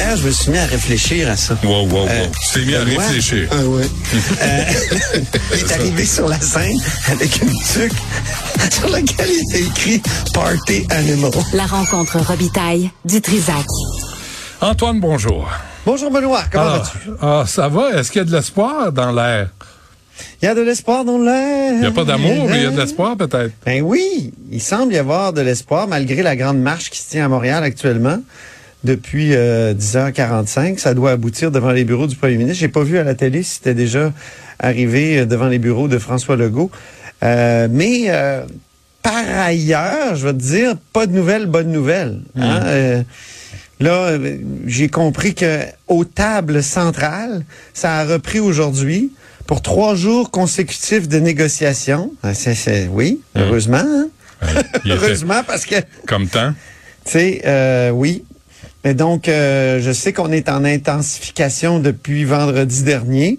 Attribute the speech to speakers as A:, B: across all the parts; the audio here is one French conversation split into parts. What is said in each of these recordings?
A: hier, je me suis mis à réfléchir à ça.
B: Wow, wow, wow.
A: Euh,
B: tu t'es mis à
A: Benoît-
B: réfléchir.
A: Ah ouais. Euh, il est arrivé sur la scène avec une tuque sur laquelle il était écrit Party Animal.
C: La rencontre Robitaille du Trisac.
B: Antoine, bonjour.
A: Bonjour Benoît, comment
B: Ah,
A: vas-tu?
B: ah, ça va? Est-ce qu'il y a de l'espoir dans l'air?
A: Il y a de l'espoir dans l'air.
B: Il n'y a pas d'amour, mais il y a de l'espoir peut-être.
A: Ben oui, il semble y avoir de l'espoir malgré la grande marche qui se tient à Montréal actuellement. Depuis euh, 10h45, ça doit aboutir devant les bureaux du premier ministre. J'ai pas vu à la télé si c'était déjà arrivé euh, devant les bureaux de François Legault. Euh, mais euh, par ailleurs, je vais te dire, pas de nouvelles, bonnes nouvelles. hein. Euh, Là, euh, j'ai compris que aux tables centrales, ça a repris aujourd'hui pour trois jours consécutifs de négociations. Ah, C'est, c'est- oui, heureusement. hein.
B: Ouais,
A: Heureusement parce que, tu
B: comme temps.
A: sais, euh, oui. Et donc, euh, je sais qu'on est en intensification depuis vendredi dernier.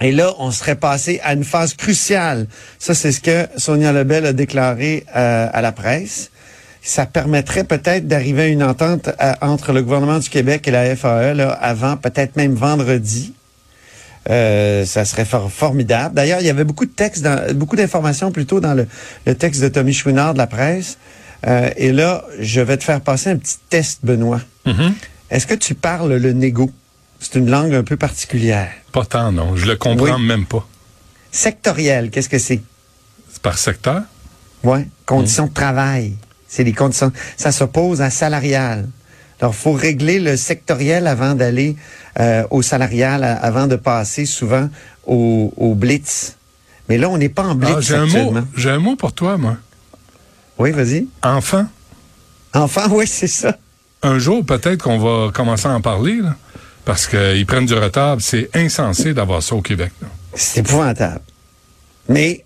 A: Et là, on serait passé à une phase cruciale. Ça, c'est ce que Sonia Lebel a déclaré euh, à la presse. Ça permettrait peut-être d'arriver à une entente euh, entre le gouvernement du Québec et la FAE là, avant, peut-être même vendredi. Euh, ça serait for- formidable. D'ailleurs, il y avait beaucoup de textes, dans- beaucoup d'informations plutôt dans le, le texte de Tommy Chouinard de la presse. Euh, et là, je vais te faire passer un petit test, Benoît.
B: Mhm.
A: Est-ce que tu parles le négo? C'est une langue un peu particulière.
B: Pas tant, non. Je le comprends
A: Oui.
B: même pas.
A: Sectoriel, qu'est-ce que c'est?
B: C'est par secteur?
A: Ouais, conditions de travail. C'est les conditions. Ça s'oppose à salarial. Alors, faut régler le sectoriel avant d'aller euh, au salarial, avant de passer souvent au, au blitz. Mais là, on n'est pas en blitz
B: Ah. J'ai un mot pour toi, moi.
A: Oui, vas-y.
B: Enfant.
A: Enfin, oui, c'est ça.
B: Un jour, peut-être qu'on va commencer à en parler, là, parce qu'ils prennent du retard. C'est insensé d'avoir ça au Québec.
A: C'est épouvantable. Mais,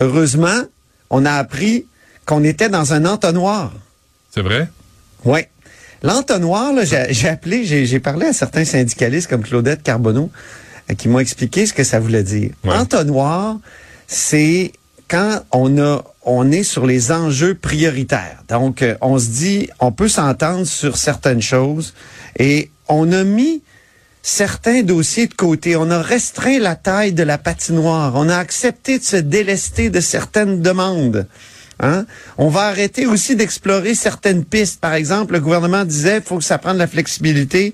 A: heureusement, on a appris qu'on était dans un entonnoir.
B: C'est vrai?
A: Oui. L'entonnoir, j'ai appelé, j'ai parlé à certains syndicalistes comme Claudette Carbonneau euh, qui m'ont expliqué ce que ça voulait dire.
B: Ouais.
A: Entonnoir, c'est quand on a on est sur les enjeux prioritaires. Donc, euh, on se dit, on peut s'entendre sur certaines choses et on a mis certains dossiers de côté. On a restreint la taille de la patinoire. On a accepté de se délester de certaines demandes. Hein? On va arrêter aussi d'explorer certaines pistes. Par exemple, le gouvernement disait faut que ça prenne de la flexibilité.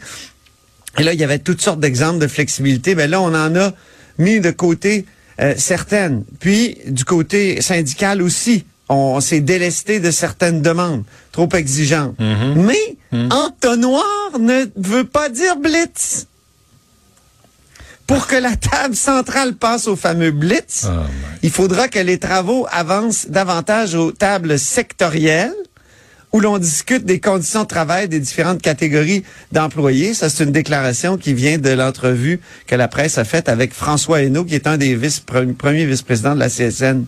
A: Et là, il y avait toutes sortes d'exemples de flexibilité. Mais là, on en a mis de côté euh, certaines. Puis, du côté syndical aussi, on, on s'est délesté de certaines demandes trop exigeantes. Mais entonnoir ne veut pas dire blitz. Pour que la table centrale passe au fameux blitz,
B: Oh my.
A: il faudra que les travaux avancent davantage aux tables sectorielles où l'on discute des conditions de travail des différentes catégories d'employés. Ça, c'est une déclaration qui vient de l'entrevue que la presse a faite avec François Hainaut, qui est un des vice premiers vice-présidents de la CSN.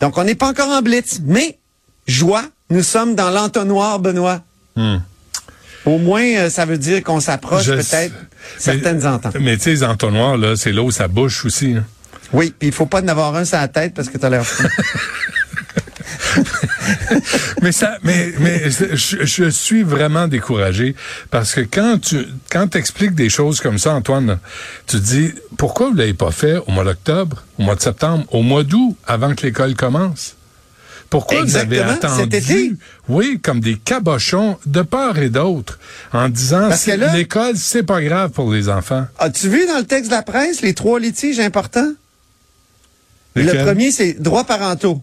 A: Donc, on n'est pas encore en blitz, mais joie, nous sommes dans l'entonnoir, Benoît.
B: Hmm.
A: Au moins, euh, ça veut dire qu'on s'approche peut-être certaines ententes.
B: Mais tu sais, les entonnoirs, là, c'est là où ça bouche aussi. là.
A: Oui, puis il faut pas en avoir un sur la tête parce que tu as l'air fou.
B: mais ça, mais, mais je, je suis vraiment découragé parce que quand tu quand expliques des choses comme ça, Antoine, tu dis pourquoi vous l'avez pas fait au mois d'octobre, au mois de septembre, au mois d'août, avant que l'école commence? Pourquoi
A: Exactement,
B: vous avez attendu,
A: cet été.
B: oui, comme des cabochons de part et d'autre, en disant
A: Parce que là-
B: l'école c'est pas grave pour les enfants.
A: As-tu vu dans le texte de la presse les trois litiges importants? Le premier, c'est droits parentaux.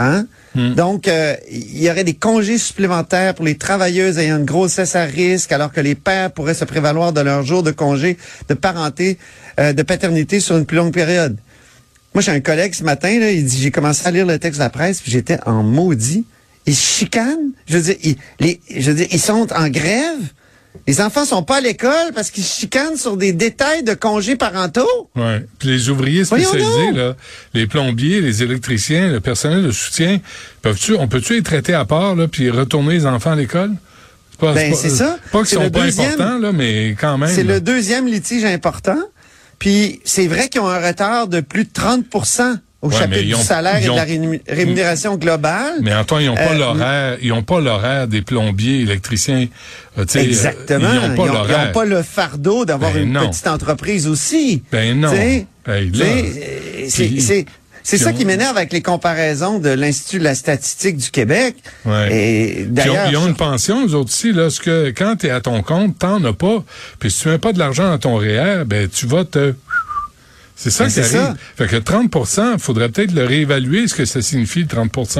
A: Hein?
B: Hmm.
A: Donc, euh, il y aurait des congés supplémentaires pour les travailleuses ayant une grossesse à risque, alors que les pères pourraient se prévaloir de leur jour de congé de parenté, euh, de paternité sur une plus longue période. Moi, j'ai un collègue ce matin, là, il dit, j'ai commencé à lire le texte de la presse, puis j'étais en maudit. Ils chicanent. Je veux dire, ils, les, je veux dire, ils sont en grève. Les enfants sont pas à l'école parce qu'ils chicanent sur des détails de congés parentaux.
B: Ouais. Puis les ouvriers spécialisés, là, les plombiers, les électriciens, le personnel de soutien, peuvent-tu, on peut-tu les traiter à part, là, puis retourner les enfants à l'école? pas,
A: Ben, c'est ça.
B: Pas qu'ils sont
A: le
B: pas
A: deuxième.
B: importants, là, mais quand même.
A: C'est le deuxième litige important. Puis c'est vrai qu'ils ont un retard de plus de 30 au
B: Ouais,
A: chapitre du
B: ont-
A: salaire et de la rémunération globale.
B: Mais Antoine, ils n'ont pas
A: Euh,
B: l'horaire, ils ont pas l'horaire des plombiers, électriciens. euh, euh,
A: Exactement.
B: Ils n'ont pas
A: ils ont,
B: l'horaire.
A: ils ont pas le fardeau d'avoir
B: Ben
A: une
B: non.
A: petite entreprise aussi.
B: Ben non.
A: C'est c'est- ça qui m'énerve avec les comparaisons de l'Institut de la statistique du Québec.
B: Ouais.
A: Et
B: Puis ils ont,
A: d'ailleurs,
B: ils ont une pension, eux autres aussi, là, ce que quand tu es à ton compte, t'en as pas. Puis si tu mets pas de l'argent dans ton REER, ben tu vas te. C'est ça
A: Ben,
B: qui arrive.
A: ça.
B: Fait que 30% faudrait peut-être le réévaluer, ce que ça signifie, le 30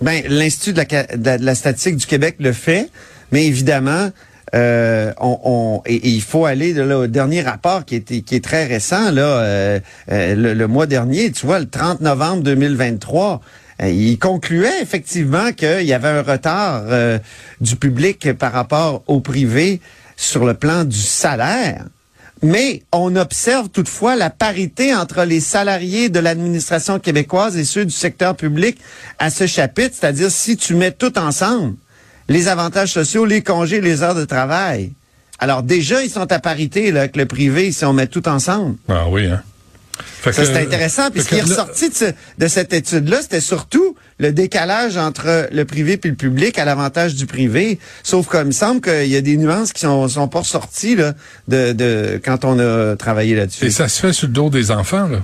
A: Ben, l'Institut de la, de la- de la statistique du Québec le fait, mais évidemment, euh, on, on- et, et il faut aller de là, au dernier rapport qui est, qui est très récent, là, euh, euh, le, le mois dernier, tu vois, le 30 novembre 2023. euh, Il concluait effectivement qu'il y avait un retard euh, du public par rapport au privé sur le plan du salaire. Mais on observe toutefois la parité entre les salariés de l'administration québécoise et ceux du secteur public à ce chapitre, c'est-à-dire si tu mets tout ensemble, les avantages sociaux, les congés, les heures de travail. Alors déjà, ils sont à parité là, avec le privé si on met tout ensemble.
B: Ah oui, hein. Fait
A: Ça, c'est intéressant. Puis ce qui est ressorti de, ce- de cette étude-là, c'était surtout le décalage entre le privé puis le public à l'avantage du privé. Sauf qu'il me semble qu'il y a des nuances qui sont, sont pas ressorties là, de, de quand on a travaillé là-dessus.
B: Et ça se fait sur le dos des enfants, là.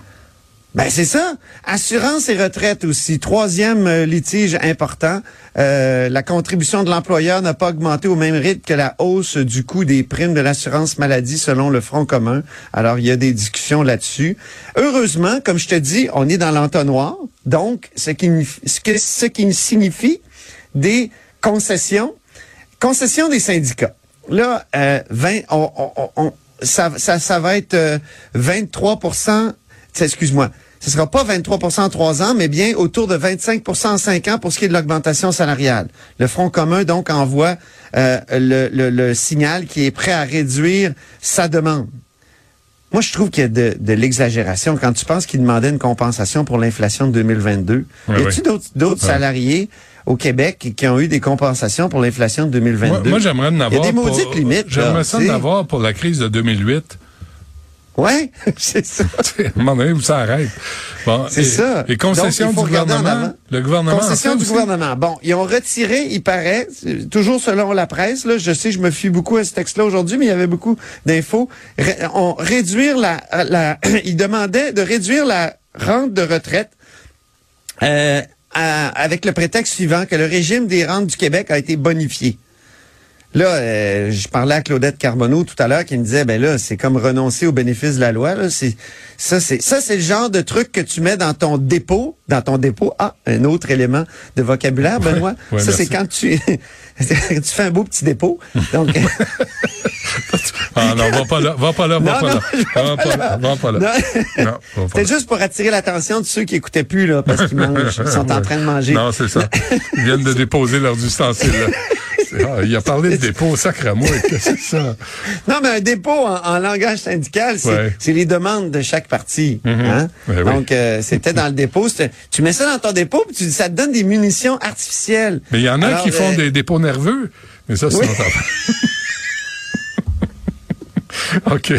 A: Ben c'est ça. Assurance et retraite aussi. Troisième euh, litige important. Euh, la contribution de l'employeur n'a pas augmenté au même rythme que la hausse du coût des primes de l'assurance maladie selon le Front commun. Alors il y a des discussions là-dessus. Heureusement, comme je te dis, on est dans l'entonnoir. Donc, ce qui, ce, ce qui signifie des concessions, concessions des syndicats. Là, euh, 20, on, on- on- ça, ça, ça va être euh, 23 c'est- excuse-moi, ce sera pas 23% en trois ans, mais bien autour de 25% en cinq ans pour ce qui est de l'augmentation salariale. Le Front commun, donc, envoie euh, le, le- le signal qui est prêt à réduire sa demande. Moi, je trouve qu'il y a de, de l'exagération quand tu penses qu'il demandait une compensation pour l'inflation de 2022.
B: Ouais,
A: y a-tu
B: ouais.
A: d'autres, salariés au Québec qui- ont eu des compensations pour l'inflation de 2022?
B: Moi, moi, j'aimerais en avoir.
A: Il y a des
B: pour-
A: maudites limites.
B: J'aimerais ça en avoir pour la crise de 2008.
A: Ouais, c'est ça.
B: à un moment donné où ça arrête. Bon,
A: C'est ça.
B: Et concession
A: Donc,
B: du gouvernement. Le gouvernement.
A: Concession du
B: aussi?
A: gouvernement. Bon, ils ont retiré, il paraît, toujours selon la presse, là, je sais, je me fie beaucoup à ce texte-là aujourd'hui, mais il y avait beaucoup d'infos. Ré- on réduire la, la ils demandaient de réduire la rente de retraite euh, à- avec le prétexte suivant que le régime des rentes du Québec a été bonifié. Là, euh, je parlais à Claudette Carbonneau tout à l'heure qui me disait, ben là, c'est comme renoncer au bénéfice de la loi. Là. C'est, ça, c'est ça, c'est le genre de truc que tu mets dans ton dépôt, dans ton dépôt. Ah, un autre élément de vocabulaire, Benoît.
B: Ouais,
A: ça, c'est quand tu, tu fais un beau petit dépôt. Donc,
B: Ah non, va pas là, va pas là, va
A: Non,
B: pas
A: non,
B: là. Va
A: pas là.
B: va pas là.
A: C'était juste pour attirer l'attention de ceux qui écoutaient plus là, parce qu'ils mangent, ils sont en train de manger.
B: Non, c'est ça. Ils viennent de déposer leurs ustensiles. là. Ah, il a parlé de dépôt, sacrément. Qu'est-ce que c'est ça?
A: Non, mais un dépôt en, en langage syndical, c'est
B: Ouais.
A: les demandes de chaque partie.
B: Mhm.
A: hein?
B: Oui.
A: Donc, euh, c'était dans le dépôt. Tu mets ça dans ton dépôt, puis tu, ça te donne des munitions artificielles.
B: Mais il y en a
A: Alors,
B: qui font
A: euh,
B: des dépôts nerveux. Mais ça, c'est
A: Oui.
B: OK.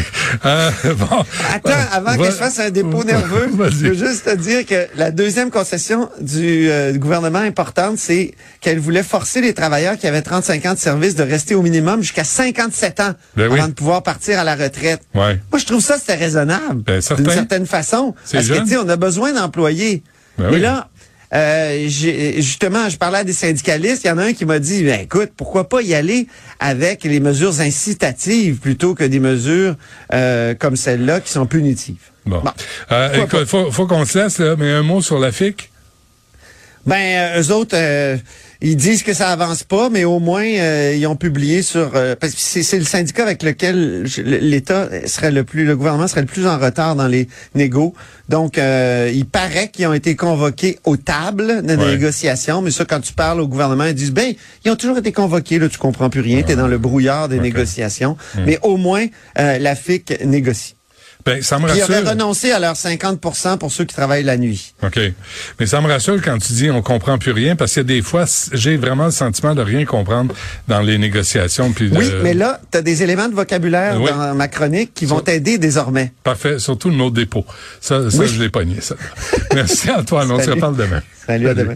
B: Euh, bon.
A: Attends,
B: Euh,
A: avant
B: va-
A: que je fasse un dépôt nerveux, je veux juste te dire que la deuxième concession du, euh, du gouvernement importante, c'est qu'elle voulait forcer les travailleurs qui avaient 35 ans de service de rester au minimum jusqu'à 57 ans
B: Ben oui.
A: avant de pouvoir partir à la retraite.
B: Ouais.
A: Moi, je trouve ça, c'était raisonnable.
B: Ben.
A: D'une certaine façon. Parce que,
B: jeune.
A: tu sais, on a besoin d'employés.
B: Ben
A: Mais
B: oui.
A: là, euh, justement, je parlais à des syndicalistes. Il y en a un qui m'a dit, ben, écoute, pourquoi pas y aller avec les mesures incitatives plutôt que des mesures euh, comme celle-là qui sont punitives.
B: Bon.
A: Bon.
B: Euh, écoute, faut, faut qu'on se laisse, là, mais un mot sur la FIC.
A: Ben, euh, eux autres, euh, ils disent que ça avance pas, mais au moins, euh, ils ont publié sur... euh, parce que c'est le syndicat avec lequel l'État serait le plus... Le gouvernement serait le plus en retard dans les négos. Donc, euh, il paraît qu'ils ont été convoqués aux tables de
B: Ouais.
A: négociation. Mais ça, quand tu parles au gouvernement, ils disent, ben, ils ont toujours été convoqués. Là, tu comprends plus rien. Tu es dans le brouillard des négociations. Mais au moins, euh, la FIC négocie.
B: Ben, ça me
A: Puis ils
B: rassure.
A: auraient renoncé à leurs 50 pour ceux qui travaillent la nuit.
B: OK. Mais ça me rassure quand tu dis on comprend plus rien, parce que des fois, j'ai vraiment le sentiment de rien comprendre dans les négociations. Puis de-
A: Oui, mais là, tu as des éléments de vocabulaire
B: Oui.
A: dans ma chronique qui vont t'aider désormais.
B: Parfait, surtout le mot dépôt. Ça, ça
A: Oui.
B: je l'ai pogné, ça. Merci Antoine, on se reparle demain.
A: Salut, à demain.